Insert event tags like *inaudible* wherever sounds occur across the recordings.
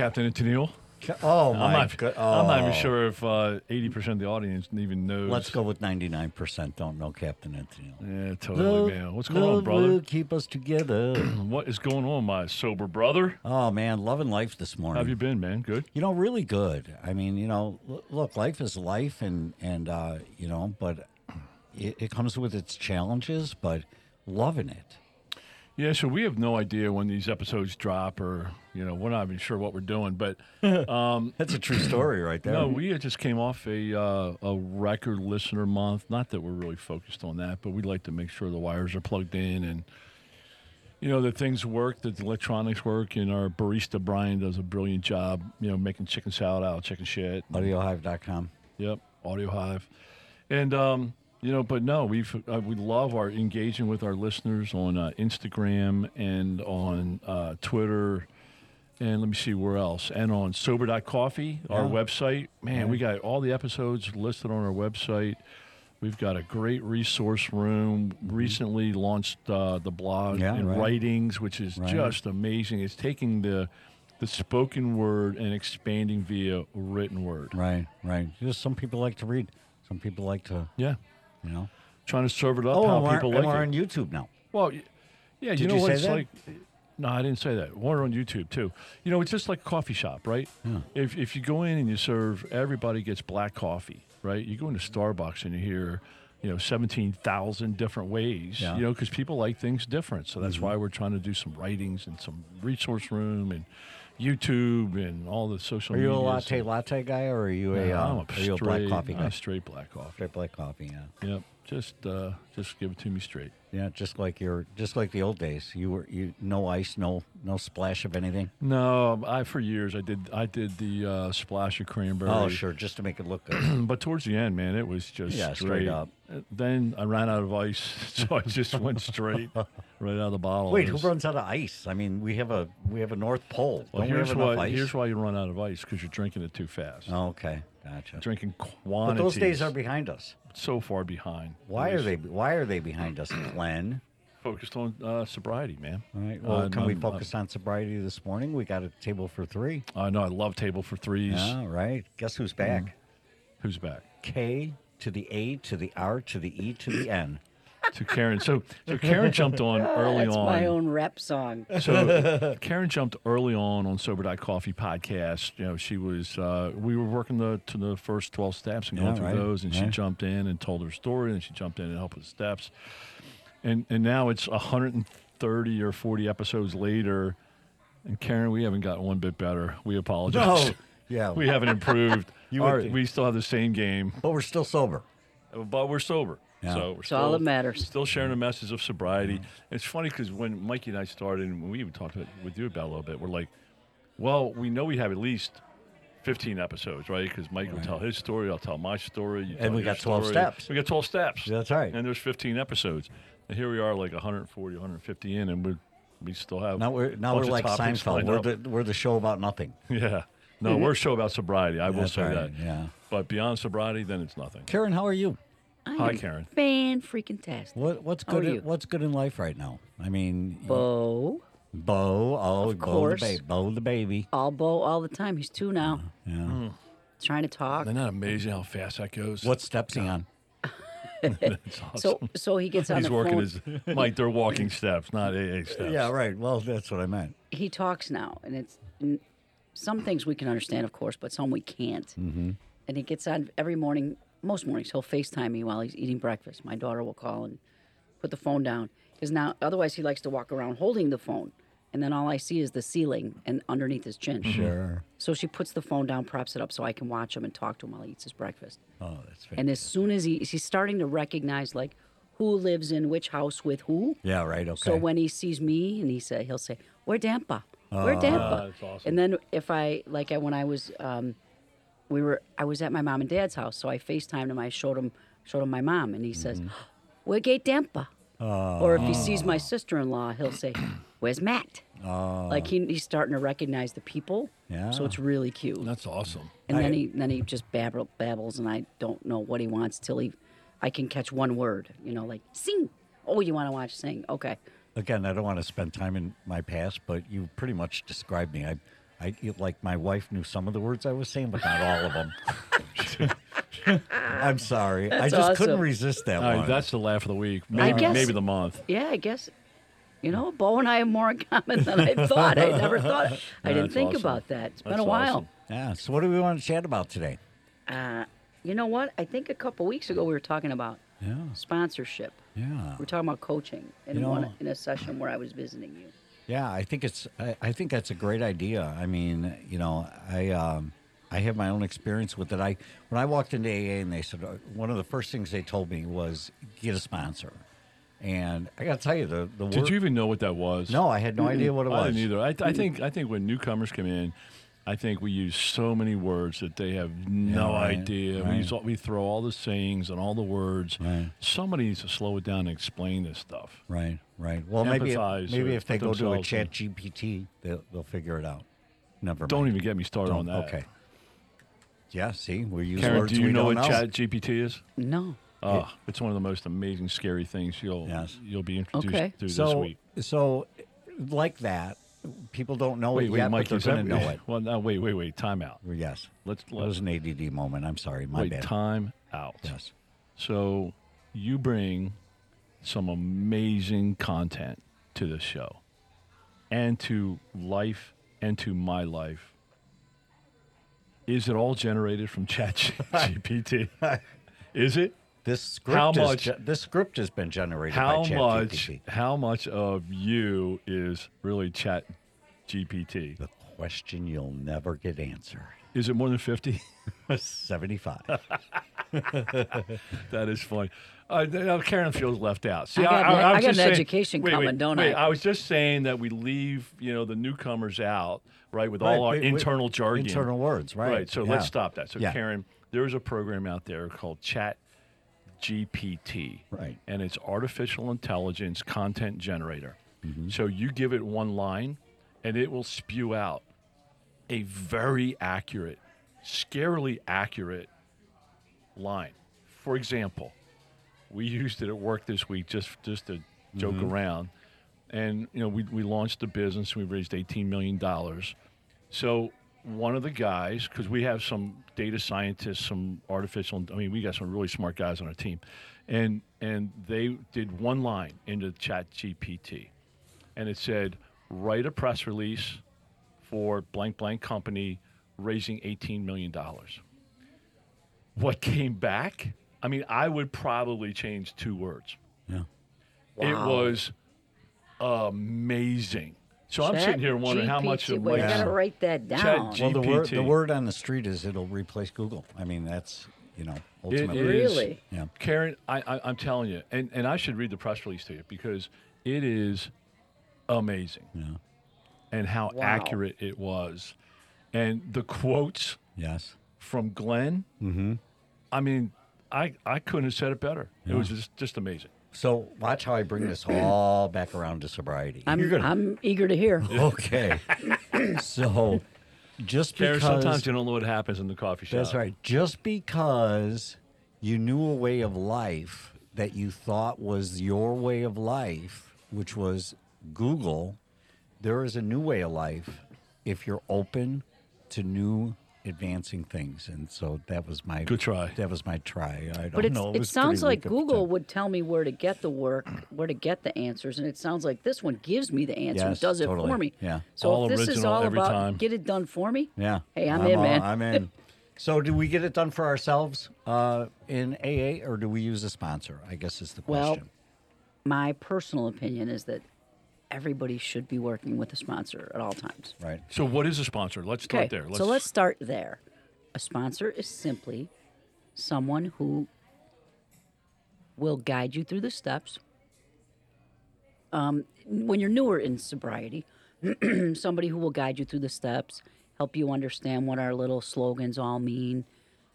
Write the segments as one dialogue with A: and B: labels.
A: Captain and Tennille.
B: Ca- Oh
A: I'm
B: my
A: not,
B: god!
A: I'm not even
B: Oh.
A: sure if uh, 80% of the audience even knows.
B: Let's go with ninety-nine percent. Don't know Captain Anthony.
A: Yeah, totally, man. What's going on, brother?
B: will keep us together. *clears throat*
A: What is going on, my sober brother?
B: oh man, loving life this morning.
A: How
B: morning.
A: have you been, man? Good.
B: You know, really good. I mean, you know, look, life is life, and and uh, you know, but it, it comes with its challenges. But loving it.
A: Yeah, so we have no idea when these episodes drop, or you know, we're not even sure what we're doing. But *laughs*
B: That's a true story, right there.
A: no, we just came off a uh, a record listener month. Not that we're really focused on that, but we like to make sure the wires are plugged in and you know that things work, that the electronics work, and our barista Brian does a brilliant job. You know, making chicken salad out of chicken shit.
B: AudioHive.com.
A: Yep, AudioHive, and um, you know, but no, we've uh, we love our engaging with our listeners on uh, Instagram and on uh, Twitter, and let me see where else, and on Sober.coffee, our
B: Yeah.
A: website. Man, we got all the episodes listed on our website. We've got a great resource room. Recently launched uh, the blog.
B: Yeah,
A: and
B: right.
A: writings, which is
B: Right.
A: just amazing. It's taking the the spoken word and expanding via written word.
B: Right, right. Just some people like to read. Some people like to,
A: Yeah.
B: You know.
A: trying to serve it up
B: Oh,
A: how
B: and we're,
A: people
B: and we're
A: it.
B: on YouTube now.
A: well, y- yeah,
B: Did
A: you know
B: you
A: what
B: say
A: it's
B: that?
A: like. No, I didn't say that. We're on YouTube too. You know, it's just like a coffee shop, right? Yeah. If if you go in and you serve, everybody gets black coffee, right? You go into Starbucks and you hear, you know, seventeen thousand different ways.
B: Yeah.
A: You know, because people like things different. So that's mm-hmm. why we're trying to do some writings and some resource room and YouTube and all the social. Media.
B: Are you a latte latte guy or are you a,
A: Yeah,
B: uh,
A: I'm a
B: you a black
A: straight-
B: coffee
A: I'm
B: guy?
A: a straight black coffee.
B: Straight black coffee, yeah.
A: Yep. Just uh, just give it to me straight.
B: Yeah, just like your just like the old days. You were you no ice, no no splash of anything.
A: No, I for years I did I did the uh, splash of cranberry.
B: Oh, sure, just to make it look good. *clears throat*
A: But towards the end, man, it was just
B: Yeah,
A: straight,
B: straight up.
A: Uh, Then I ran out of ice, *laughs* so I just went straight *laughs* right out of the bottle.
B: Wait,
A: It
B: who runs out of ice? I mean, we have a we have a North Pole.
A: Well,
B: Don't we
A: here's
B: have
A: why. Here's why you run out of ice because you're drinking it too fast.
B: Oh, okay, gotcha.
A: Drinking
B: quantity.
A: But
B: those days are behind us.
A: so far behind.
B: Why are they Why are they behind us, Glenn?
A: focused on uh, sobriety, man?
B: All right. Well,
A: Uh,
B: can we
A: I'm-
B: focus on sobriety this morning? We got a table for three.
A: I know I love table for threes.
B: Yeah, right. Guess who's back?
A: Who's back?
B: K to the A to the R to the E to the N.
A: To Karen. So so Karen jumped on *laughs* early
C: That's
A: on.
C: my own rep song.
A: So *laughs* Karen jumped early on on Sober Diet Coffee podcast. You know, she was uh, we were working the to the first twelve steps and going
B: Yeah,
A: through
B: right.
A: those, and she jumped in and told her story, and she jumped in and helped with the steps. And and now it's hundred and thirty or forty episodes later, and Karen, we haven't gotten one bit better. We apologize. No. *laughs*
B: Yeah.
A: we haven't improved.
B: You
A: Our- we still have the same game,
B: but we're still sober.
A: but we're sober.
B: Yeah.
A: So we're
C: It's all
A: still-
C: that matters.
A: Still sharing the message of sobriety. It's funny because when Mikey and I started, and we even talked about, with you about a little bit, we're like, well, we know we have at least 15 episodes, right? Because Mike will tell his story, I'll tell my story. You
B: And we got 12
A: story.
B: steps.
A: We got 12 steps.
B: That's right.
A: And there's 15 episodes. And here we are, like 140, 150 in, and we we still have.
B: Now we're now we're like Seinfeld. We're the we're the show about nothing.
A: Yeah. No, mm-hmm. we're a show about sobriety. I will
B: That's
A: say
B: right,
A: that.
B: yeah.
A: But beyond sobriety, then it's nothing.
B: Karen, how are you?
C: I
A: Hi,
C: am
A: Karen.
C: Fan freaking tastic.
B: What what's
C: How are
B: good? in-
C: you?
B: what's good in life right now? I mean,
C: Bo,
B: Bo. Oh,
C: Of
B: Bo the
C: course.
B: baby. Bo the baby.
C: all Bo all the time. He's two now.
B: Yeah.
C: Trying to talk.
A: Isn't that amazing how fast that goes?
B: What steps he on? *laughs*
A: It's *laughs* awesome.
C: So so he gets on
A: He's
C: the
A: working
C: phone.
A: his Mike. They're walking steps, not AA *laughs* steps.
B: Yeah, right. Well, that's what I meant.
C: he talks now, and it's n- some things we can understand, of course, but some we can't. Mm-hmm. And he gets on every morning. Most mornings, he'll Facetime me while he's eating breakfast. My daughter will call and put the phone down because now, otherwise, he likes to walk around holding the phone, and then all I see is the ceiling and underneath his chin.
B: Sure.
C: So she puts the phone down, props it up so I can watch him and talk to him while he eats his breakfast.
B: Oh, that's
C: And as soon as he he's starting to recognize like who lives in which house with who.
B: yeah, right. Okay.
C: So when he sees me and he say he'll say, "Where Dampa? We're Tampa.
A: that's awesome.
C: And then if I like I when I was um, we were I was at my mom and dad's house, so I FaceTimed him. I showed him showed him my mom, and he says, mm-hmm. "We're gay Tampa." Oh. Or if he sees my sister-in-law, he'll say, *clears throat* "Where's Matt?" Oh. Like he, he's starting to recognize the people.
B: Yeah.
C: So it's really cute.
A: That's awesome.
C: And then he then he just babble, babbles, and I don't know what he wants till he, I can catch one word. You know, like sing. Oh, you want to watch sing? Okay.
B: Again, I don't want to spend time in my past, but you pretty much described me. I, I like my wife knew some of the words I was saying, but not all of them. *laughs* I'm sorry. I
C: That's
B: just couldn't resist that
A: All right,
B: one.
A: that's the laugh of the week. Maybe
C: guess-
A: maybe the month.
C: Yeah, I guess. You know, Bo and I have more in common than I *laughs* thought. I never thought. I didn't think
A: awesome.
C: about that. It's been
A: That's
C: a while.
A: awesome.
B: yeah. So, what do we want to chat about today?
C: Uh, you know what? I think a couple weeks ago we were talking about
B: Yeah.
C: sponsorship.
B: Yeah.
C: We're talking about coaching in
B: You know-
C: one in a session where I was visiting you.
B: Yeah, I think it's. I, I think that's a great idea. I mean, you know, I um, I have my own experience with it. I when I walked into AA and they said uh, one of the first things they told me was get a sponsor, and I got to tell you the the
A: Did
B: word-
A: you even know what that was?
B: No, I had no idea what it was.
A: I didn't either. I, I think I think when newcomers come in, I think we use so many words that they have no
B: right,
A: idea.
B: right.
A: We use all, we throw all the sayings and all the words.
B: Right.
A: Somebody needs to slow it down and explain this stuff.
B: Right, right. Well, maybe
A: Empathize
B: maybe
A: or
B: if they go to a Chat. GPT, they'll they'll figure it out. Never.
A: Don't
B: mind.
A: even get me started on
B: Don't-
A: that.
B: Okay. Yeah. See, we use
A: Karen,
B: words
A: do you
B: we
A: know
B: don't
A: what Chat GPT is?
C: No.
A: Oh, it's one of the most amazing, scary things you'll
B: Yes.
A: you'll be introduced
C: Okay.
A: to this week.
B: so like that, people don't know
A: Wait,
B: it
A: wait,
B: yet,
A: Mike,
B: but they're going to know *laughs* it.
A: Well, no, wait, wait, wait. Time out.
B: Yes.
A: Let's
B: That was
A: let's
B: an ADD moment. I'm sorry. My
A: wait.
B: bad.
A: Time out.
B: Yes.
A: So you bring some amazing content to this show and to life and to my life. Is it all generated from *laughs* *laughs* ChatGPT? Is it?
B: This script
A: How
B: is
A: much-
B: ge- this script has been generated
A: How
B: by
A: much how much of you is really Chat GPT?
B: The question you'll never get answered.
A: Is it more than 50? *laughs*
B: 75. *laughs*
A: That is funny. Uh, Karen feels left out. See,
C: I got an-
A: was
C: I got
A: just
C: an
A: saying-
C: education
A: wait,
C: coming,
A: wait,
C: don't
A: wait,
C: I?
A: I was just saying that we leave, you know, the newcomers out, right, with
B: Right,
A: all our
B: we- we-
A: internal jargon.
B: Internal words, right.
A: Right. So
B: yeah.
A: let's stop that. So
B: Yeah.
A: Karen, there is a program out there called Chat GPT.
B: Right.
A: And it's artificial intelligence content generator.
B: Mm-hmm.
A: So you give it one line and it will spew out a very accurate, scarily accurate line. For example, we used it at work this week just just to joke
B: Mm-hmm.
A: around. And you know, we, we launched a business, we raised eighteen million dollars. So one of the guys, because we have some data scientists, some artificial I mean, we got some really smart guys on our team. And and they did one line into Chat GPT. And it said, write a press release for blank blank company raising eighteen million dollars what came back, I mean, I would probably change two words.
B: Yeah.
A: It was amazing. So I'm sitting here wondering how much
C: GPT.
A: of
C: Well, you
B: Yeah.
C: gotta write that down.
A: Chat
B: Well, the word
A: GPT.
B: the word on the street is it'll replace Google. I mean, that's you know ultimately.
A: is-
C: really?
B: Yeah.
A: Karen, I, I, I'm telling you, and, and I should read the press release to you because it is amazing
B: Yeah.
A: and how
C: Wow.
A: accurate it was. And the quotes
B: Yes.
A: from Glenn,
B: Mm-hmm.
A: I mean, I, I couldn't have said it better. It was just, just amazing.
B: So watch how I bring this all back around to sobriety.
C: I'm,
B: You're gonna-
C: I'm eager to hear. *laughs*
B: okay. *laughs* so just
A: Karen,
B: because
A: sometimes you don't know what happens in the coffee shop.
B: That's right. Just because you knew a way of life that you thought was your way of life, which was Google, there is a new way of life if you're open to new advancing things. And so that was my
A: Good try.
B: That was my try. I don't
C: But it's,
B: know.
C: it
B: was
C: sounds like
B: weak at the
C: Google would tell me where to get the work, *clears throat* where to get the answers, and it sounds like this one gives me the answer,
B: Yes,
C: does it
B: totally.
C: for me.
B: Yeah.
C: So
A: All
C: if this is all
A: every
C: about
A: time.
C: get it done for me,
B: Yeah.
C: Hey, I'm in,
B: all-
C: man.
B: I'm in. *laughs* So, do we get it done for ourselves uh, in AA, or do we use a sponsor? I guess is the question.
C: Well,
B: question.
C: my personal opinion is that everybody should be working with a sponsor at all times.
B: right.
A: So, what is a sponsor? Let's start
C: Okay,
A: there.
C: so let's start there. A sponsor is simply someone who will guide you through the steps. Um, when you're newer in sobriety, *clears throat* somebody who will guide you through the steps, help you understand what our little slogans all mean,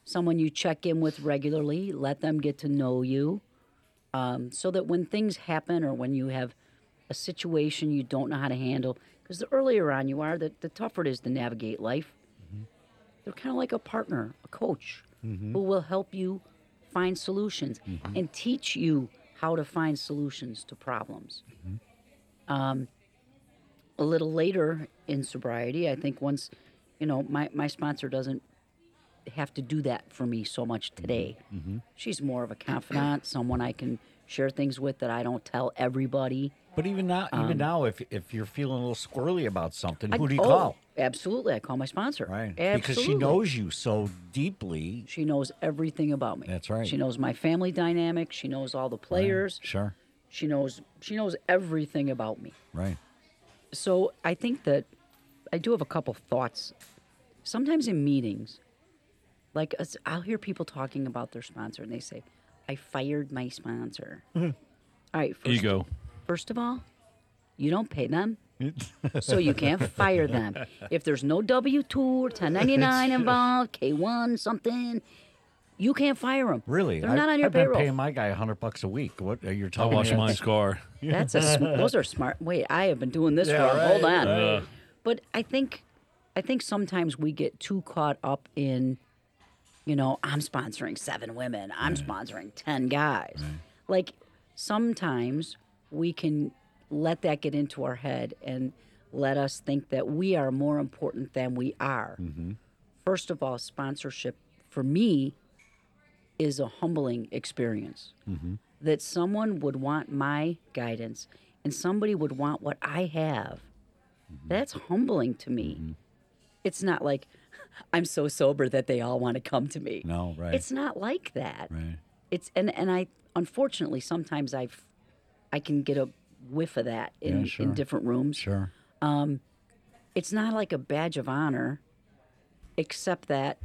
C: someone you check in with regularly, let them get to know you, um, so that when things happen or when you have a situation you don't know how to handle, because the earlier on you are, the, the tougher it is to navigate life. Mm-hmm. They're kind of like a partner, a coach, mm-hmm. who will help you find solutions mm-hmm. and teach you how to find solutions to problems. Um, a little later in sobriety, I think once, you know, my, my sponsor doesn't have to do that for me so much today. She's more of a confidant, someone I can share things with that I don't tell everybody.
B: But even now, even um, now, if if you're feeling a little squirrely about something,
C: I-
B: who do you
C: oh,
B: call?
C: Absolutely, I call my sponsor.
B: Right,
C: Absolutely.
B: because she knows you so deeply.
C: She knows everything about me.
B: That's right.
C: She knows my family dynamic. She knows all the players.
B: Sure,
C: She knows she knows everything about me.
B: right.
C: So I think that I do have a couple thoughts. Sometimes in meetings, like I'll hear people talking about their sponsor, and they say, "I fired my sponsor." Mm-hmm. all right, first,
A: Ego.
C: First of all, you don't pay them, *laughs* so you can't fire them. If there's no W two or ten ninety nine *laughs* involved, K one something, you can't fire them.
B: Really,
C: they're
B: I,
C: not on your payroll.
B: I've been paying my guy a hundred bucks a week. What are you
A: I
B: telling
A: wash my car. *laughs*
C: That's a sm- those are smart. Wait, I have been doing this
B: Yeah,
C: for hold
B: right,
C: on. Uh. But I think I think sometimes we get too caught up in you know, I'm sponsoring 7 women. I'm sponsoring 10 guys. Like sometimes we can let that get into our head and let us think that we are more important than we are. Mm-hmm. First of all, sponsorship for me is a humbling experience mm-hmm. that someone would want my guidance and somebody would want what I have. Mm-hmm. That's humbling to me. It's not like I'm so sober that they all want to come to me.
B: No, right.
C: It's not like that.
B: Right.
C: It's and and I unfortunately sometimes I've I can get a whiff of that in,
B: Yeah, sure.
C: in different rooms.
B: Sure.
C: Um, it's not like a badge of honor, except that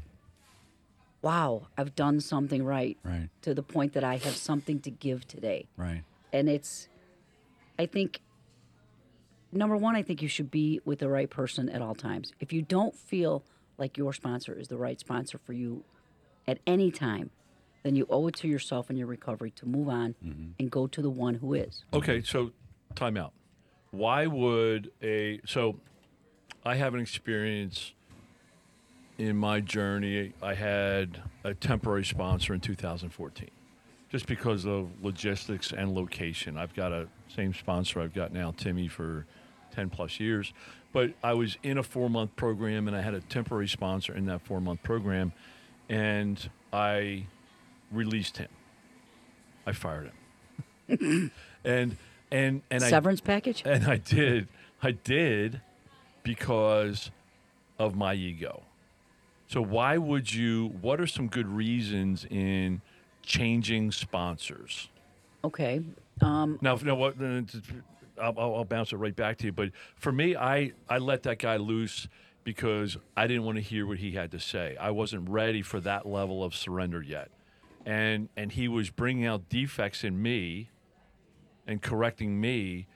C: wow, I've done something right.
B: Right.
C: To the point that I have something to give today.
B: Right.
C: and it's i think number one i think you should be with the right person at all times if you don't feel like your sponsor is the right sponsor for you at any time then you owe it to yourself and your recovery to move on mm-hmm. and go to the one who is
A: Okay, so time out. Why would a so I have an experience in my journey. I had a temporary sponsor in 2014. Just because of logistics and location. I've got a same sponsor I've got now, Timmy, for 10 plus years. But I was in a four month program and I had a temporary sponsor in that four month program and I released him. I fired him. *laughs* and and and I
C: severance package
A: and I did. I did because of my ego. So why would you what are some good reasons in changing sponsors?
C: okay um,
A: Now, no, what? I'll, I'll I'll bounce it right back to you. But for me, I I let that guy loose because I didn't want to hear what he had to say. I wasn't ready for that level of surrender yet, and and he was bringing out defects in me, and correcting me,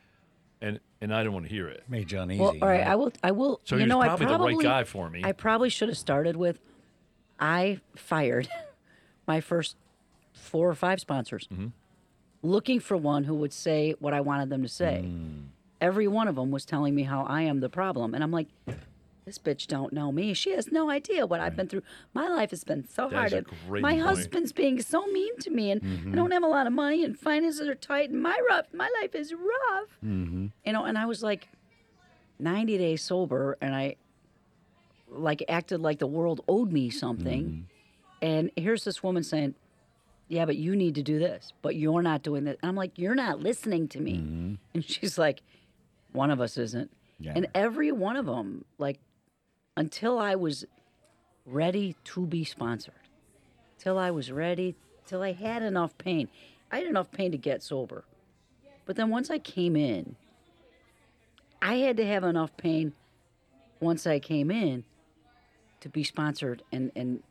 A: and and I didn't want to hear it.
B: Made John easy.
C: well all right
B: right?
C: i will i will
A: So
C: you
A: he was
C: know
A: probably
C: i
A: the right
C: probably
A: guy for me.
C: i probably should have started with i fired *laughs* my first four or five sponsors
A: Mm-hmm.
C: Looking for one who would say what I wanted them to say.
A: Mm.
C: Every one of them was telling me how I am the problem, and I'm like, this bitch don't know me. She has no idea what I've been through. My life has been so
A: That
C: hard.
A: is a
C: and
A: great
C: my
A: point. Mm-hmm.
C: husband's being so mean to me, and I don't have a lot of money, and finances are tight, and my rough, my life is rough.
A: Mm-hmm.
C: You know, and I was like 90 days sober, and I like acted like the world owed me something.
A: Mm-hmm.
C: And here's this woman saying, yeah, but you need to do this, but you're not doing this. And I'm like, you're not listening to me. Mm-hmm. And she's like, one of us isn't.
B: Yeah.
C: And every one of them, like, until I was ready to be sponsored, till I was ready, till I had enough pain. I had enough pain to get sober. But then once I came in, I had to have enough pain once I came in to be sponsored and, and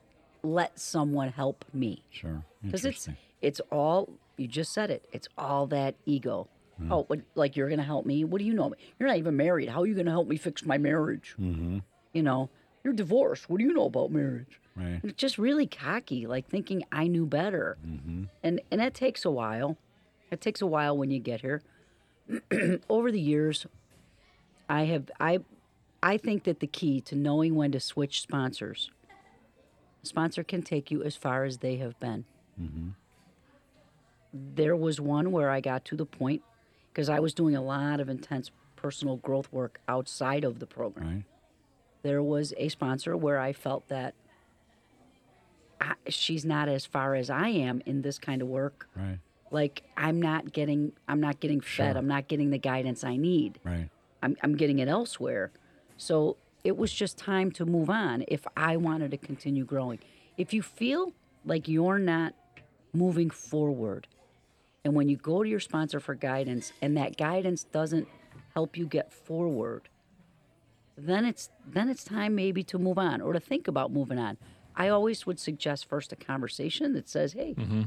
C: let someone help me
B: Sure.
C: because it's it's all you just said it it's all that ego Oh, what, like you're going to help me? What do you know? You're not even married. How are you going to help me fix my marriage? Mm-hmm. You know, you're divorced. What do you know about marriage?
B: Right.
C: And it's just really cocky, like thinking I knew better.
B: Mm-hmm.
C: And and that takes a while. It takes a while when you get here. *clears throat* Over the years, I have I I think that the key to knowing when to switch sponsors, sponsor can take you as far as they have been. Mm-hmm. There was one where I got to the point because I was doing a lot of intense personal growth work outside of the program
B: Right.
C: there was a sponsor where I felt that I, she's not as far as I am in this kind of work.
B: Right.
C: Like I'm not getting, I'm not getting fed.
B: Sure.
C: I'm not getting the guidance I need.
B: Right.
C: I'm, I'm getting it elsewhere. So it was just time to move on if I wanted to continue growing. If you feel like you're not moving forward, and when you go to your sponsor for guidance and that guidance doesn't help you get forward, then it's then it's time maybe to move on or to think about moving on. I always would suggest first a conversation that says, "Hey, mm-hmm.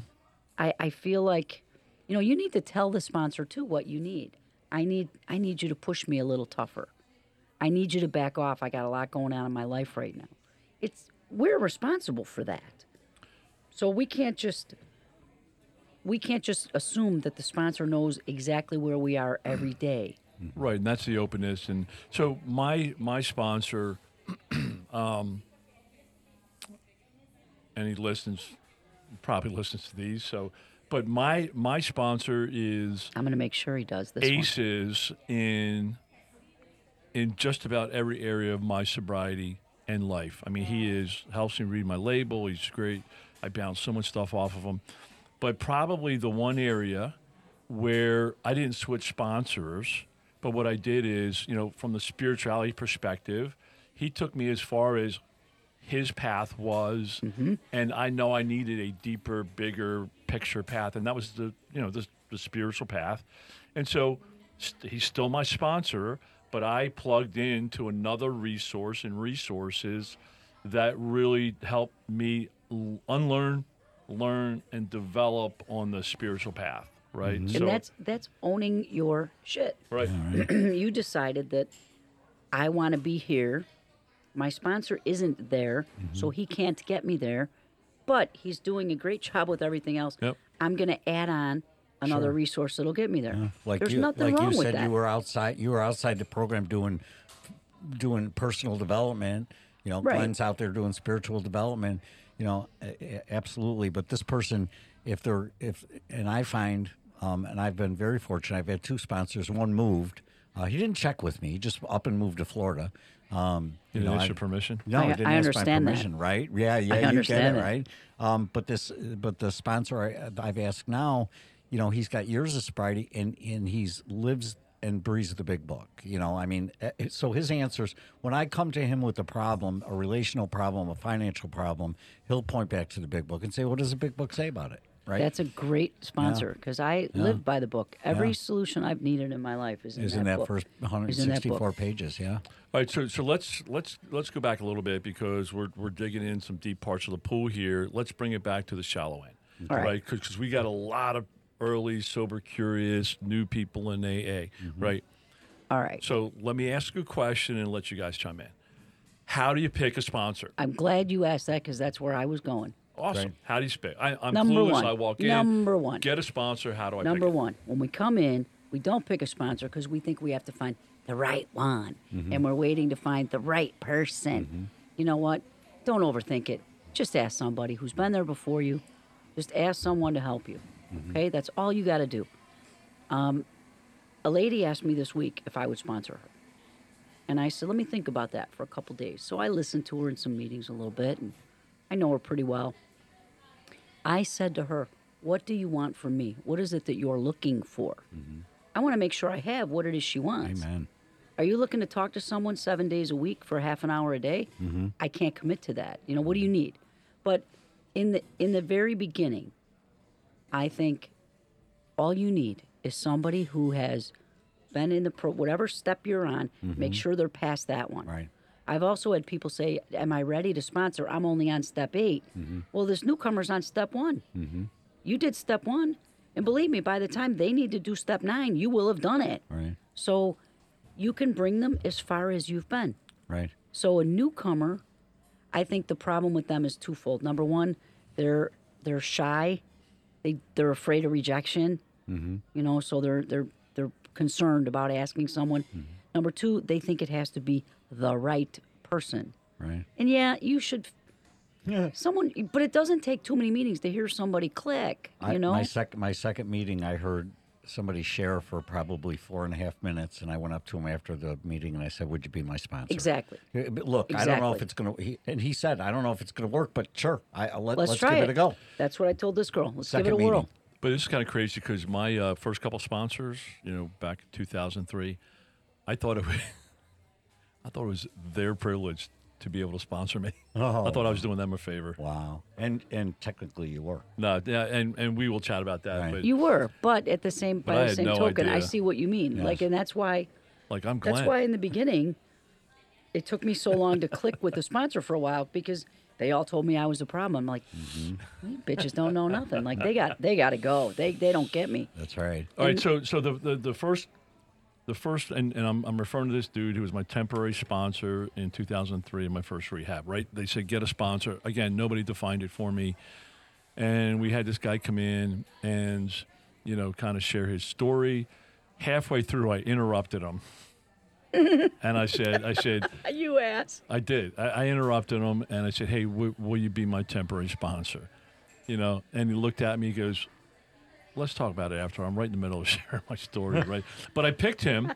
C: I, I feel like, you know, you need to tell the sponsor too what you need. I need I need you to push me a little tougher. I need you to back off. I got a lot going on in my life right now. It's we're responsible for that. So we can't just we can't just assume that the sponsor knows exactly where we are every *clears throat* day.
A: Right, and that's the openness. And so my my sponsor, *clears throat* um, and he listens, probably listens to these. So, but my my sponsor is
C: I'm going to make sure he does this one.
A: aces in in just about every area of my sobriety and life. I mean, he is helps me read my label. He's great. I bounce so much stuff off of him. But probably the one area where I didn't switch sponsors, but what I did is, you know, from the spirituality perspective, he took me as far as his path was, mm-hmm. and I know I needed a deeper, bigger picture path, and that was the you know the, the spiritual path, and so st- he's still my sponsor, but I plugged into another resource and resources that really helped me unlearn, learn, and develop on the spiritual path. Right, mm-hmm.
C: and that's that's owning your shit.
A: right. *clears throat*
C: you decided that I want to be here. My sponsor isn't there, so mm-hmm. he can't get me there, but he's doing a great job with everything else.
A: Yep.
C: I'm going to add on another
B: Sure.
C: resource that'll get me there.
B: Like
C: There's
B: you,
C: nothing
B: like
C: wrong
B: you
C: with
B: said,
C: that.
B: you were outside. You were outside the program doing doing personal development. You know,
C: Right.
B: Glenn's out there doing spiritual development. You know, a- a- absolutely. But this person, if they're if, and I find, um, and I've been very fortunate. I've had two sponsors. One moved. Uh, he didn't check with me. He just up and moved to Florida. Um,
A: You
B: know,
A: didn't ask
B: I-
A: your permission.
B: no,
C: I-
B: I, didn't
C: I
B: ask
C: understand
B: my
C: that.
B: right? Yeah, yeah, you
C: understand
B: get it,
C: that.
B: right? Um, but this, but the sponsor I, I've asked now, you know, he's got years of sobriety, and and he's lives and breathes the big book. You know, I mean, eh, so his answers when I come to him with a problem, a relational problem, a financial problem, he'll point back to the big book and say, "What does the big book say about it?" Right?
C: That's a great sponsor because I live by the book. Every
B: Yeah.
C: solution I've needed in my life is in
B: is
C: that,
B: in that
C: book.
B: first
C: Is in that
B: 164 pages. Yeah.
A: All right, so so let's let's let's go back a little bit because we're we're digging in some deep parts of the pool here. Let's bring it back to the shallow end,
C: All right.
A: Because we got a lot of early sober curious new people in AA, right?
C: All right.
A: So let me ask you a question and let you guys chime in. How do you pick a sponsor?
C: I'm glad you asked that because that's where I was going.
A: Awesome.
B: Right.
A: How do you pick? I, I'm
C: Number
A: clueless.
C: one.
A: I walk in.
C: Number one.
A: Get a sponsor. How do I
C: Number
A: pick it?
C: one, when we come in, we don't pick a sponsor because we think we have to find the right one,
A: Mm-hmm.
C: and we're waiting to find the right person. You know what? Don't overthink it. Just ask somebody who's been there before you. Just ask someone to help you.
A: Mm-hmm.
C: Okay, that's all you got to do. Um, a lady asked me this week if I would sponsor her, and I said, "Let me think about that for a couple days." So I listened to her in some meetings a little bit, and I know her pretty well. I said to her, What do you want from me? What is it that you're looking for? I want to make sure I have what it is she wants.
B: Amen.
C: Are you looking to talk to someone seven days a week for half an hour a day? I can't commit to that. You know, what do you need? But in the in the very beginning, I think all you need is somebody who has been in the pro whatever step you're on, make mm-hmm. sure they're past that one.
B: Right.
C: I've also had people say, Am I ready to sponsor? I'm only on step 8 mm-hmm. Well, this newcomer's on step one. Mm-hmm. You did step one. And believe me, by the time they need to do step nine, you will have done it.
B: Right.
C: So you can bring them as far as you've been.
B: Right.
C: So a newcomer, I think the problem with them is twofold. Number one, they're they're shy, they they're afraid of rejection. Mm-hmm. You know, so they're they're they're concerned about asking someone. Number two, they think it has to be the right person.
B: Right.
C: And yeah, you should. Yeah. Someone, but it doesn't take too many meetings to hear somebody click.
B: I,
C: You know,
B: my second my second meeting, I heard somebody share for probably four and a half minutes, and I went up to him after the meeting and I said, "Would you be my sponsor?"
C: exactly.
B: Yeah, but Look, I don't know if it's gonna. And he said, "I don't know if it's gonna work, but sure, I, I'll let,
C: Let's,
B: let's
C: try
B: give
C: it.
B: it a go."
C: That's what I told this girl. Let's
B: Second
C: give it a whirl.
B: meeting.
A: But it's kind of crazy because my uh, first couple sponsors, you know, back in 2003, I thought it was, *laughs* I thought it was their privilege to be able to sponsor me. *laughs* I thought I was doing them a favor.
B: Wow. And and technically, you were.
A: No, yeah, and, and we will chat about that.
B: Right.
A: But
C: You were, but at the same by the same
A: no
C: token, I see what you mean. Like, and that's why
A: like I'm glad.
C: that's why in the beginning, it took me so long to click with the sponsor for a while because they all told me I was a problem. I'm like,
A: Mm-hmm.
C: Bitches don't know nothing. Like they got they got to go. They they don't get me.
B: That's right.
A: All right, so so the the, the first the first and, and I'm, I'm referring to this dude who was my temporary sponsor in 2003 in my first rehab right they said get a sponsor again nobody defined it for me and we had this guy come in and you know kind of share his story halfway through i interrupted him *laughs* and i said i said *laughs*
C: You ass.
A: I did. I, I interrupted him and I said, "Hey, w- will you be my temporary sponsor?" You know, and he looked at me. He goes, "Let's talk about it after. I'm right in the middle of *laughs* sharing my story, right?" but I picked him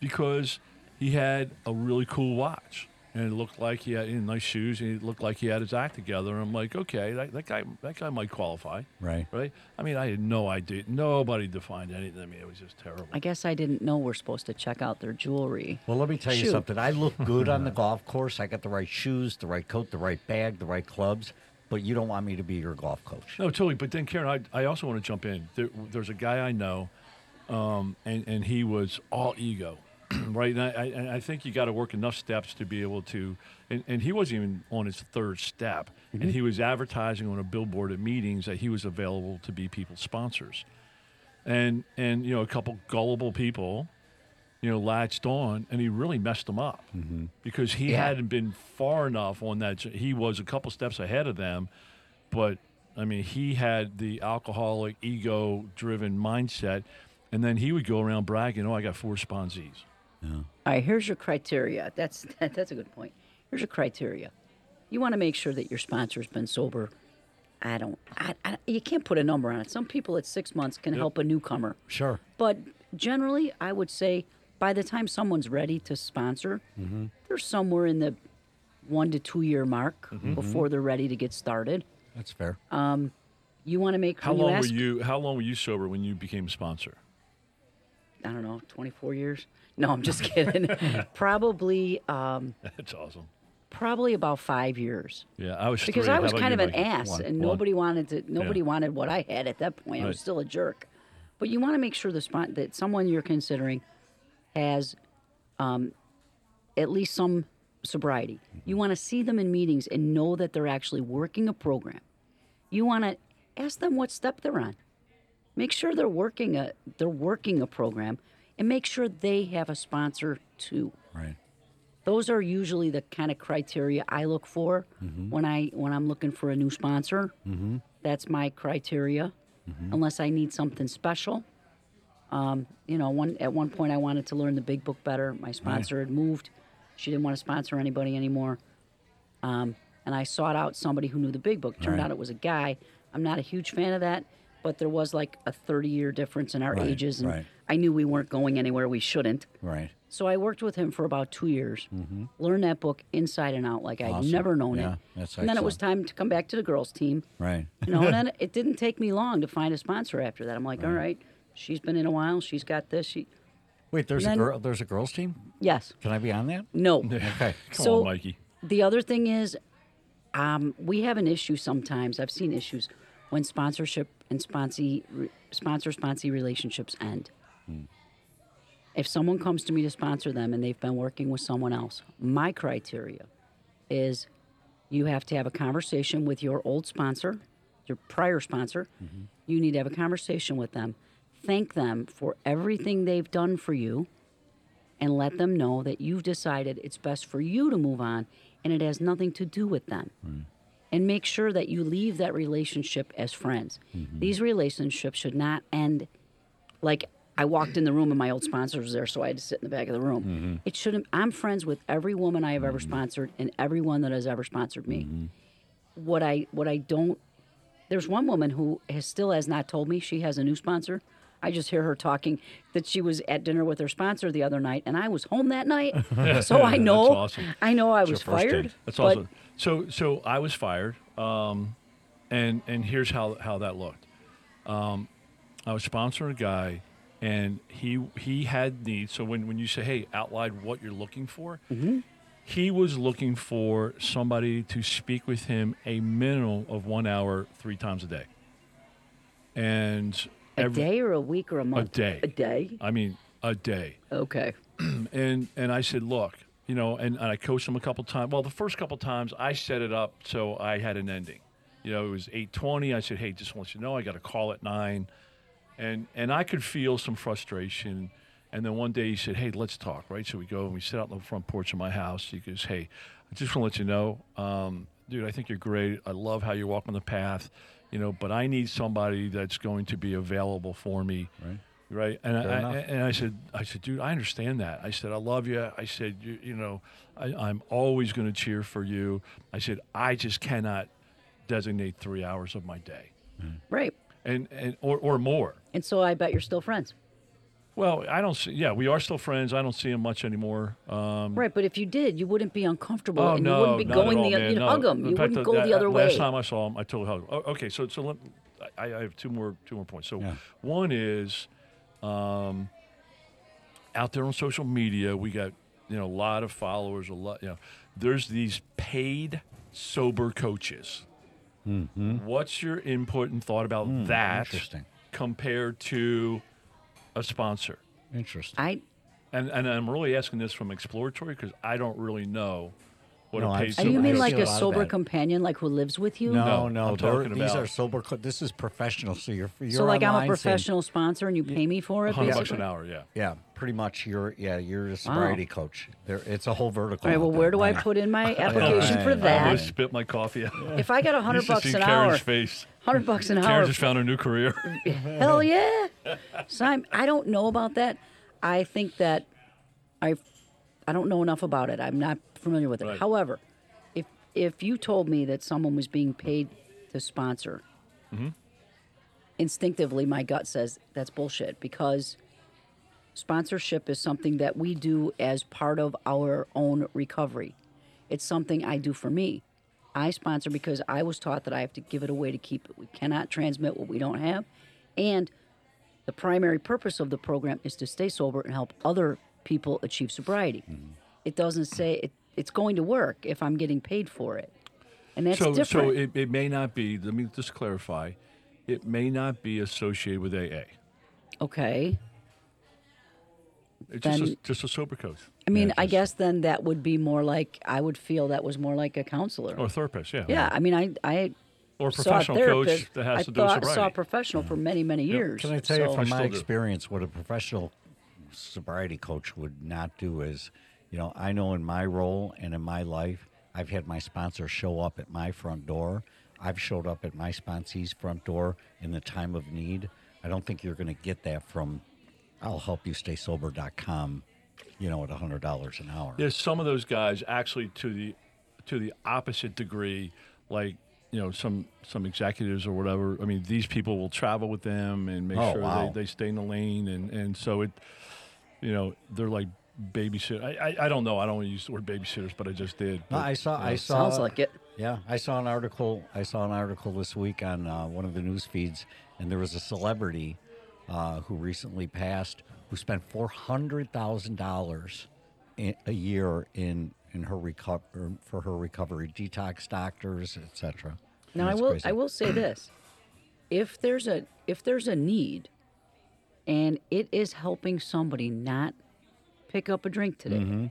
A: because he had a really cool watch, and it looked like he had you know, nice shoes, and he looked like he had his act together. And I'm like, okay, that, that guy, that guy might qualify,
B: Right.
A: right? I mean, I had no idea. Nobody defined anything. I mean, it was just terrible.
C: I guess I didn't know we're supposed to check out their jewelry.
B: Well, let me tell you
C: Shoot.
B: something. I look good on the *laughs* golf course. I got the right shoes, the right coat, the right bag, the right clubs. But you don't want me to be your golf coach.
A: No, totally. But then, Karen, I, I also want to jump in. There, there's a guy I know, um, and, and he was all ego, *clears throat* right? And I, I, and I think you got to work enough steps to be able to. And, and he wasn't even on his third step, and he was advertising on a billboard at meetings that he was available to be people's sponsors. And and you know, a couple gullible people, you know, latched on, and he really messed them up mm-hmm. because he
C: Yeah.
A: hadn't been far enough on that. He was a couple steps ahead of them, but I mean, he had the alcoholic, ego-driven mindset, and then he would go around bragging, "Oh, I got four sponsees."
C: All right, here's your criteria. That's *laughs* that's a good point. Here's your criteria. You want to make sure that your sponsor's been sober. I don't. I, I, you can't put a number on it. Some people at six months can help a newcomer,
B: Sure.
C: but generally, I would say by the time someone's ready to sponsor,
A: Mm-hmm.
C: they're somewhere in the one to two year mark
A: Mm-hmm.
C: before they're ready to get started.
B: That's fair.
C: You want to make
A: How
C: when you
A: long
C: ask,
A: were you? How long were you sober when you became sponsor?
C: I don't know, 24 years. No, I'm just *laughs* kidding. *laughs* probably, um,
A: That's awesome.
C: probably about five years.
A: Yeah, I was
C: because
A: three.
C: I was
A: about
C: kind
A: you,
C: of an
A: Mikey?
C: ass,
B: One-
C: and
B: one.
C: nobody wanted to. Nobody
A: Yeah.
C: wanted what I had at that point. I was still a jerk. But you want to make sure the spot that someone you're considering has um, at least some sobriety. You want to see them in meetings and know that they're actually working a program. You want to ask them what step they're on. Make sure they're working a they're working a program, and make sure they have a sponsor too
B: Right.
C: those are usually the kind of criteria I look for when I when I'm looking for a new sponsor. Mm-hmm. That's my criteria, unless I need something special. Um, you know, one at one point I wanted to learn the big book better. My sponsor had moved; she didn't want to sponsor anybody anymore. Um, and I sought out somebody who knew the big book. Turned
B: Right.
C: out it was a guy. I'm not a huge fan of that, but there was like a 30 year difference in our
B: Right,
C: ages, and
B: right.
C: I knew we weren't going anywhere we shouldn't.
B: Right.
C: So I worked with him for about two years, learned that book inside and out like I'd
B: Mm-hmm. Awesome.
C: never known
B: Yeah,
C: it.
B: that's
C: and then it was time to come back to the girls' team.
B: Right.
C: You know, and *laughs* then it didn't take me long to find a sponsor after that. I'm like, all right, she's been in a while. She's got this. She,
B: Wait, there's
C: And
B: a girl. There's a girls team.
C: yes,
B: Can I be on that?
C: no. *laughs*
B: Okay.
A: Come
C: so
A: on, Mikey.
C: the other thing is, um, we have an issue sometimes. I've seen issues when sponsorship and sponsee, sponsor sponsee relationships end. If someone comes to me to sponsor them and they've been working with someone else, my criteria is you have to have a conversation with your old sponsor your prior sponsor, you need to have a conversation with them, thank them for everything they've done for you, and let them know that you've decided it's best for you to move on and it has nothing to do with them. And make sure that you leave that relationship as friends. Mm-hmm. These relationships should not end like I walked in the room and my old sponsor was there, so I had to sit in the back of the room. Mm-hmm. It shouldn't. I'm friends with every woman I have ever mm-hmm. sponsored and everyone that has ever sponsored me. What I what I don't. There's one woman who has still has not told me she has a new sponsor. I just hear her talking that she was at dinner with her sponsor the other night, and I was home that night, *laughs* so I know.
A: awesome.
C: I know I was fired.
A: That's awesome. So so I was fired, um, and and here's how how that looked. Um, I was sponsoring a guy, and he he had needs. So when when you say, hey, outline what you're looking for,
C: Mm-hmm.
A: he was looking for somebody to speak with him a minimum of one hour three times a day. And
C: A day or a week or a month?
A: A day.
C: A day.
A: I mean, a day.
C: Okay. *clears throat*
A: and and I said, look, you know, and, and I coached him a couple times. Well, the first couple times I set it up so I had an ending. You know, it was eight twenty. I said, hey, just want you to know, I got a call at nine, and and I could feel some frustration. And then one day he said, hey, let's talk, right? So we go and we sit out on the front porch of my house. He goes, hey, I just want to let you know, um, dude, I think you're great. I love how you walk on the path, you know, but I need somebody that's going to be available for me
B: Right.
A: right? And
B: Fair
A: I, I
B: enough.
A: and I said, I said, dude, I understand that. I said, I love you. I said, you, you know, I, I'm always going to cheer for you. I said, I just cannot designate three hours of my day,
C: Right.
A: and and or or more.
C: And so I bet you're still friends.
A: Well, I don't see. Yeah, we are still friends. I don't see him much anymore. Um,
C: Right, but if you did, you wouldn't be uncomfortable,
A: Oh
C: and
A: no,
C: you wouldn't be going
A: all,
C: the
A: man.
C: you'd
A: no.
C: hug him.
A: In
C: You
A: fact,
C: wouldn't go
A: that-
C: the other
A: last
C: way.
A: Last time I saw him, I totally hugged. him. Oh, okay, so so let, I, I have two more two more points. So
B: Yeah.
A: one is, um, out there on social media, we got you know a lot of followers. A lot, you know, there's these paid sober coaches. What's your input and thought about that
B: interesting.
A: compared to a sponsor?
B: Interesting.
C: I
A: And and I'm really asking this from exploratory because I don't really know what
B: No,
A: a
B: I've
A: paid
B: seen-
C: do you mean like a
B: a lot of
C: sober
B: that.
C: companion, like who lives with you?
B: No,
A: No,
B: no,
A: I'm
B: they're- these are sober. Co- this is professional. So you're, you're
C: so like I'm a
B: online saying-
C: professional sponsor, and you pay me for it.
A: hundred bucks an hour? Yeah.
B: yeah, pretty much. You're yeah, you're a sobriety coach. There, it's a whole vertical.
C: All right. Well, where do I put in my *laughs* application for
B: I
A: I
C: that?
A: spit my coffee out. *laughs*
C: If I got a
A: You
C: hundred
A: should
C: bucks
A: see
C: an
A: Karen's
C: hour,
A: face.
C: hundred bucks an
A: Karen
C: hour.
A: just found a new career. *laughs*
C: Hell yeah, Simon. I don't know about that. I think that I, I don't know enough about it. I'm not familiar with it.
A: Right.
C: However, if if you told me that someone was being paid to sponsor,
A: Mm-hmm.
C: instinctively my gut says that's bullshit because sponsorship is something that we do as part of our own recovery. It's something I do for me. I sponsor because I was taught that I have to give it away to keep it. We cannot transmit what we don't have. And the primary purpose of the program is to stay sober and help other people achieve sobriety. Mm-hmm. It doesn't say it, it's going to work if I'm getting paid for it. And that's
A: so
C: different.
A: so it, it may not be. Let me just clarify. It may not be associated with AA.
C: okay.
A: It's just a, just a sober coach
C: I mean, I guess then that would be more like I would feel that was more like a counselor.
A: or a therapist. Yeah.
C: yeah, I mean, I I
A: Or a
C: saw a
A: professional
C: therapist.
A: coach that has
C: I
A: to do with
C: thought, saw a
A: sobriety.
C: professional for many many years.
B: Can I tell you from my experience what a professional sobriety coach would not do is, you know, I know in my role and in my life, I've had my sponsor show up at my front door. I've showed up at my sponsee's front door in the time of need. I don't think you're going to get that from I'll help you stay sober.com, you know, at $100 an hour.
A: There's some of those guys actually to the to the opposite degree, like you know some some executives or whatever. I mean, these people will travel with them and make
B: Oh,
A: sure
B: wow.
A: they, they stay in the lane, and and so it, you know, they're like babysit. I, I I don't know. I don't want to use the word babysitters, but I just did.
B: No, I saw.
A: you
B: I saw.
C: Sounds like it.
B: Yeah, I saw an article. I saw an article this week on uh, one of the news feeds, and there was a celebrity uh, who recently passed who spent four hundred thousand dollars a year in in her reco- for her recovery, detox doctors, etc.
C: Now I will I will say this: if there's a if there's a need, and it is helping somebody not pick up a drink today,
B: Mm-hmm.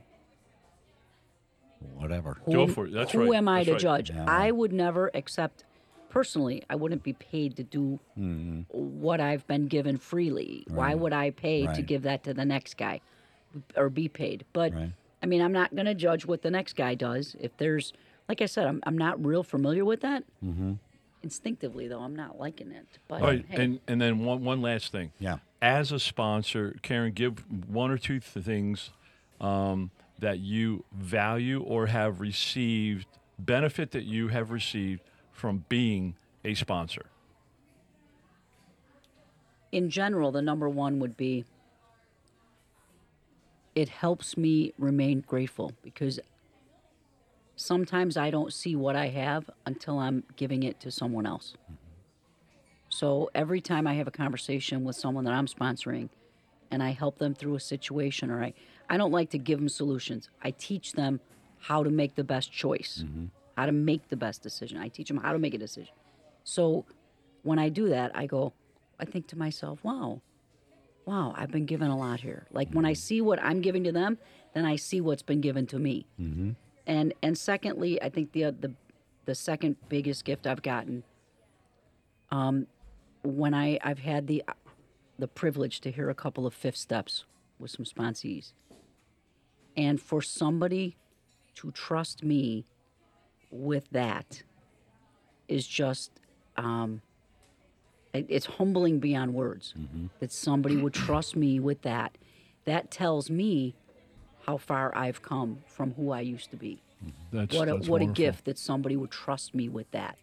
B: Whatever.
C: who,
A: Go
C: am-
A: for it. That's
C: who
A: right.
C: am I
A: That's
C: to
A: right.
C: judge?
B: Yeah.
C: I would never accept personally, I wouldn't be paid to do what I've been given freely. Why would I pay to give that to the next guy or be paid? But
B: Right.
C: I mean, I'm not going to judge what the next guy does. If there's, like I said, I'm, I'm not real familiar with that. Mm-hmm. Instinctively, though, I'm not liking it. But
A: All right,
C: hey,
A: and and then one one last thing.
B: Yeah.
A: As a sponsor, Karen, give one or two th- things um, that you value or have received benefit that you have received from being a sponsor.
C: in general, the number one would be it helps me remain grateful because sometimes I don't see what I have until I'm giving it to someone else. So every time I have a conversation with someone that I'm sponsoring and I help them through a situation or I, I don't like to give them solutions. I teach them how to make the best choice, mm-hmm. How to make the best decision. I teach them how to make a decision. So when I do that, I go, I think to myself, wow, wow, I've been given a lot here. Like when I see what I'm giving to them, then I see what's been given to me. Mm-hmm. And and secondly, I think the the the second biggest gift I've gotten, um, when I I've had the the privilege to hear a couple of fifth steps with some sponsees, and for somebody to trust me with that is just um, it- it's humbling beyond words that somebody would trust me with that. That tells me how far I've come from who I used to be.
A: That's
C: What a,
A: that's
C: what a gift that somebody would trust me with that.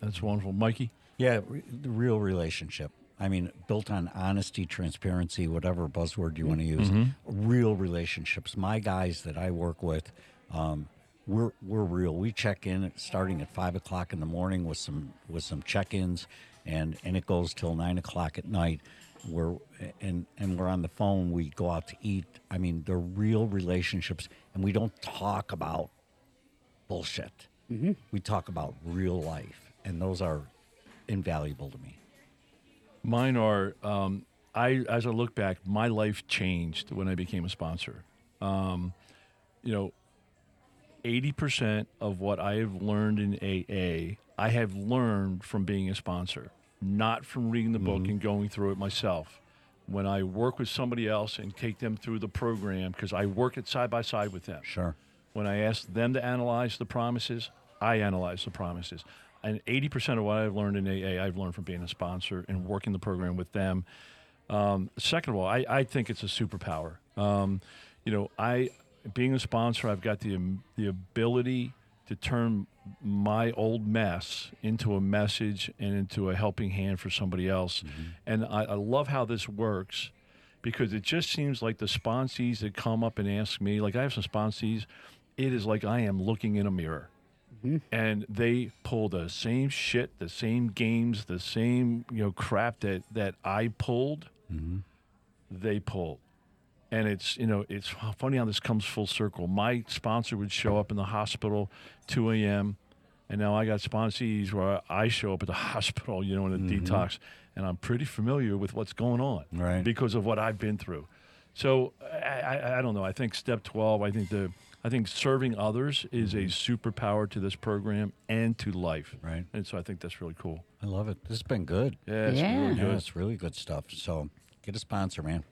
A: That's wonderful, Mikey.
B: Yeah, re- the real relationship. I mean, built on honesty, transparency, whatever buzzword you want to use. Real relationships. My guys that I work with, um, we're we're real. We check in at, starting at five o'clock in the morning with some with some check-ins, and and it goes till nine o'clock at night. We're and and we're on the phone. We go out to eat. I mean, they're real relationships, and we don't talk about bullshit. We talk about real life, and those are invaluable to me.
A: Mine are. Um, I as I look back, my life changed when I became a sponsor. Um, you know, eighty percent of what I have learned in AA, I have learned from being a sponsor, not from reading the book and going through it myself. When I work with somebody else and take them through the program, because I work it side by side with them.
B: Sure.
A: When I ask them to analyze the promises, I analyze the promises. And 80% of what I've learned in AA, I've learned from being a sponsor and working the program with them. Um, second of all, I, I think it's a superpower. Um, you know, I being a sponsor, I've got the um, the ability to turn my old mess into a message and into a helping hand for somebody else. Mm-hmm. And I, I love how this works because it just seems like the sponsees that come up and ask me, like I have some sponsees, it is like I am looking in a mirror. Mm-hmm. And they pull the same shit, the same games, the same you know crap that that I pulled. Mm-hmm. They pull, and it's you know it's funny how this comes full circle. My sponsor would show up in the hospital 2 a.m. And now I got sponsees where I show up at the *laughs* hospital, you know, in a mm-hmm. detox, and I'm pretty familiar with what's going on
B: Right.
A: because of what I've been through. So I, I, I don't know. I think step 12. I think the I think serving others is a mm-hmm. superpower to this program and to life.
B: Right.
A: And so I think that's really cool.
B: I love it. This has been good.
A: Yeah, it's
C: Yeah.
A: really
B: Yeah, it's really good stuff. So get a sponsor, man.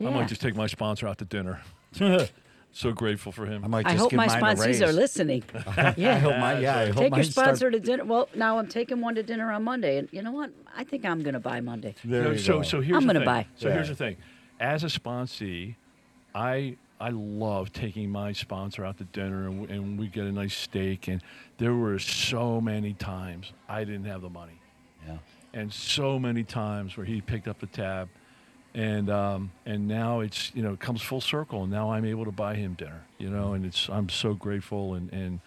A: I might just take my sponsor out to dinner. *laughs* so grateful for him.
B: I might
C: I
B: just
C: hope
B: give
C: my
B: mine a
C: sponsees
B: raise.
C: are listening. *laughs*
B: I
C: yeah.
B: hope my, yeah, I hope
C: Take your
B: mine start-
C: sponsor to dinner. Well, now I'm taking one to dinner on Monday, and you know what? I think I'm going to buy Monday.
B: There
A: No,
B: you
A: so
B: go.
A: so here's
C: I'm
A: the
C: gonna
A: thing.
C: buy.
A: So here's the thing. As a sponsee, I I love taking my sponsor out to dinner and, w- and we get a nice steak. And there were so many times I didn't have the money,
B: yeah.
A: and so many times where he picked up the tab, and um, and now it's you know it comes full circle. And now I'm able to buy him dinner. You know, and it's I'm so grateful and and.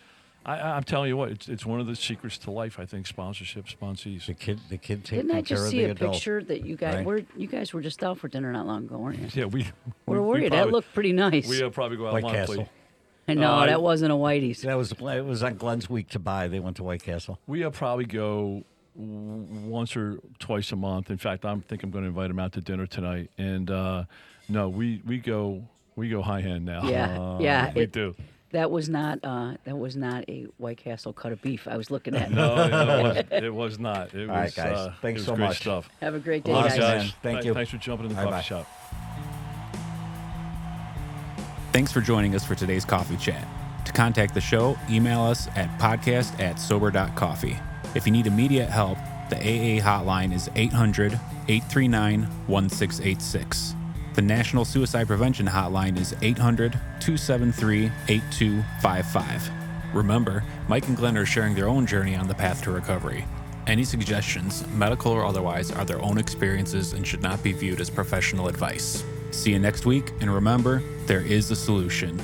A: I, I'm telling you what, it's, it's one of the secrets to life. I think sponsorship, sponsees.
B: The kid, the kid taking
C: Didn't I just see a
B: adult.
C: picture that you guys
B: right?
C: were? You guys were just out for dinner not long ago, weren't you?
A: Yeah, we. *laughs*
C: Where
A: we,
C: were
A: we
C: you? That looked pretty nice.
A: We uh, probably go out
B: White
A: monthly.
B: Castle.
C: I know
A: uh,
C: that wasn't a Whitey's.
B: That was it was on Glenn's week to buy. They went to White Castle.
A: We uh, probably go w- once or twice a month. In fact, I think I'm going to invite him out to dinner tonight. And uh, no, we we go we go high end now.
C: Yeah, *laughs* yeah.
A: we
C: it-
A: do.
C: That was not uh, that was not a White Castle cut of beef I was looking at. *laughs*
A: No, it, *laughs* was, it was not. It
B: All right,
A: was,
B: guys.
A: Uh,
B: Thanks
A: it was
B: so
A: great
B: much.
A: stuff.
C: Have a great day,
A: Thanks,
C: guys.
A: Guys.
B: Thank
A: Th-
B: you.
A: Thanks for jumping in the
B: Bye-bye.
A: coffee shop.
D: Thanks for joining us for today's coffee chat. To contact the show, email us at podcast at sober.coffee. If you need immediate help, the AA hotline is 800 839 1686. The National Suicide Prevention Hotline is 800 273 8255. Remember, Mike and Glenn are sharing their own journey on the path to recovery. Any suggestions, medical or otherwise, are their own experiences and should not be viewed as professional advice. See you next week, and remember, there is a solution.